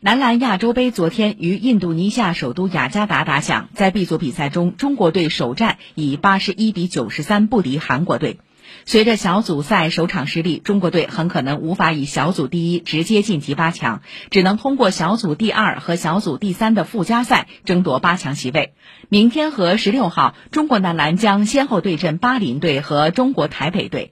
男篮亚洲杯昨天于印度尼西亚首都雅加达打响在 b 组比赛中中国队首战以八十一比九十三不敌韩国队。随着小组赛首场失利中国队很可能无法以小组第一直接晋级八强只能通过小组第二和小组第三的附加赛争夺八强席位。明天和十六号中国男篮将先后对阵巴林队和中国台北队。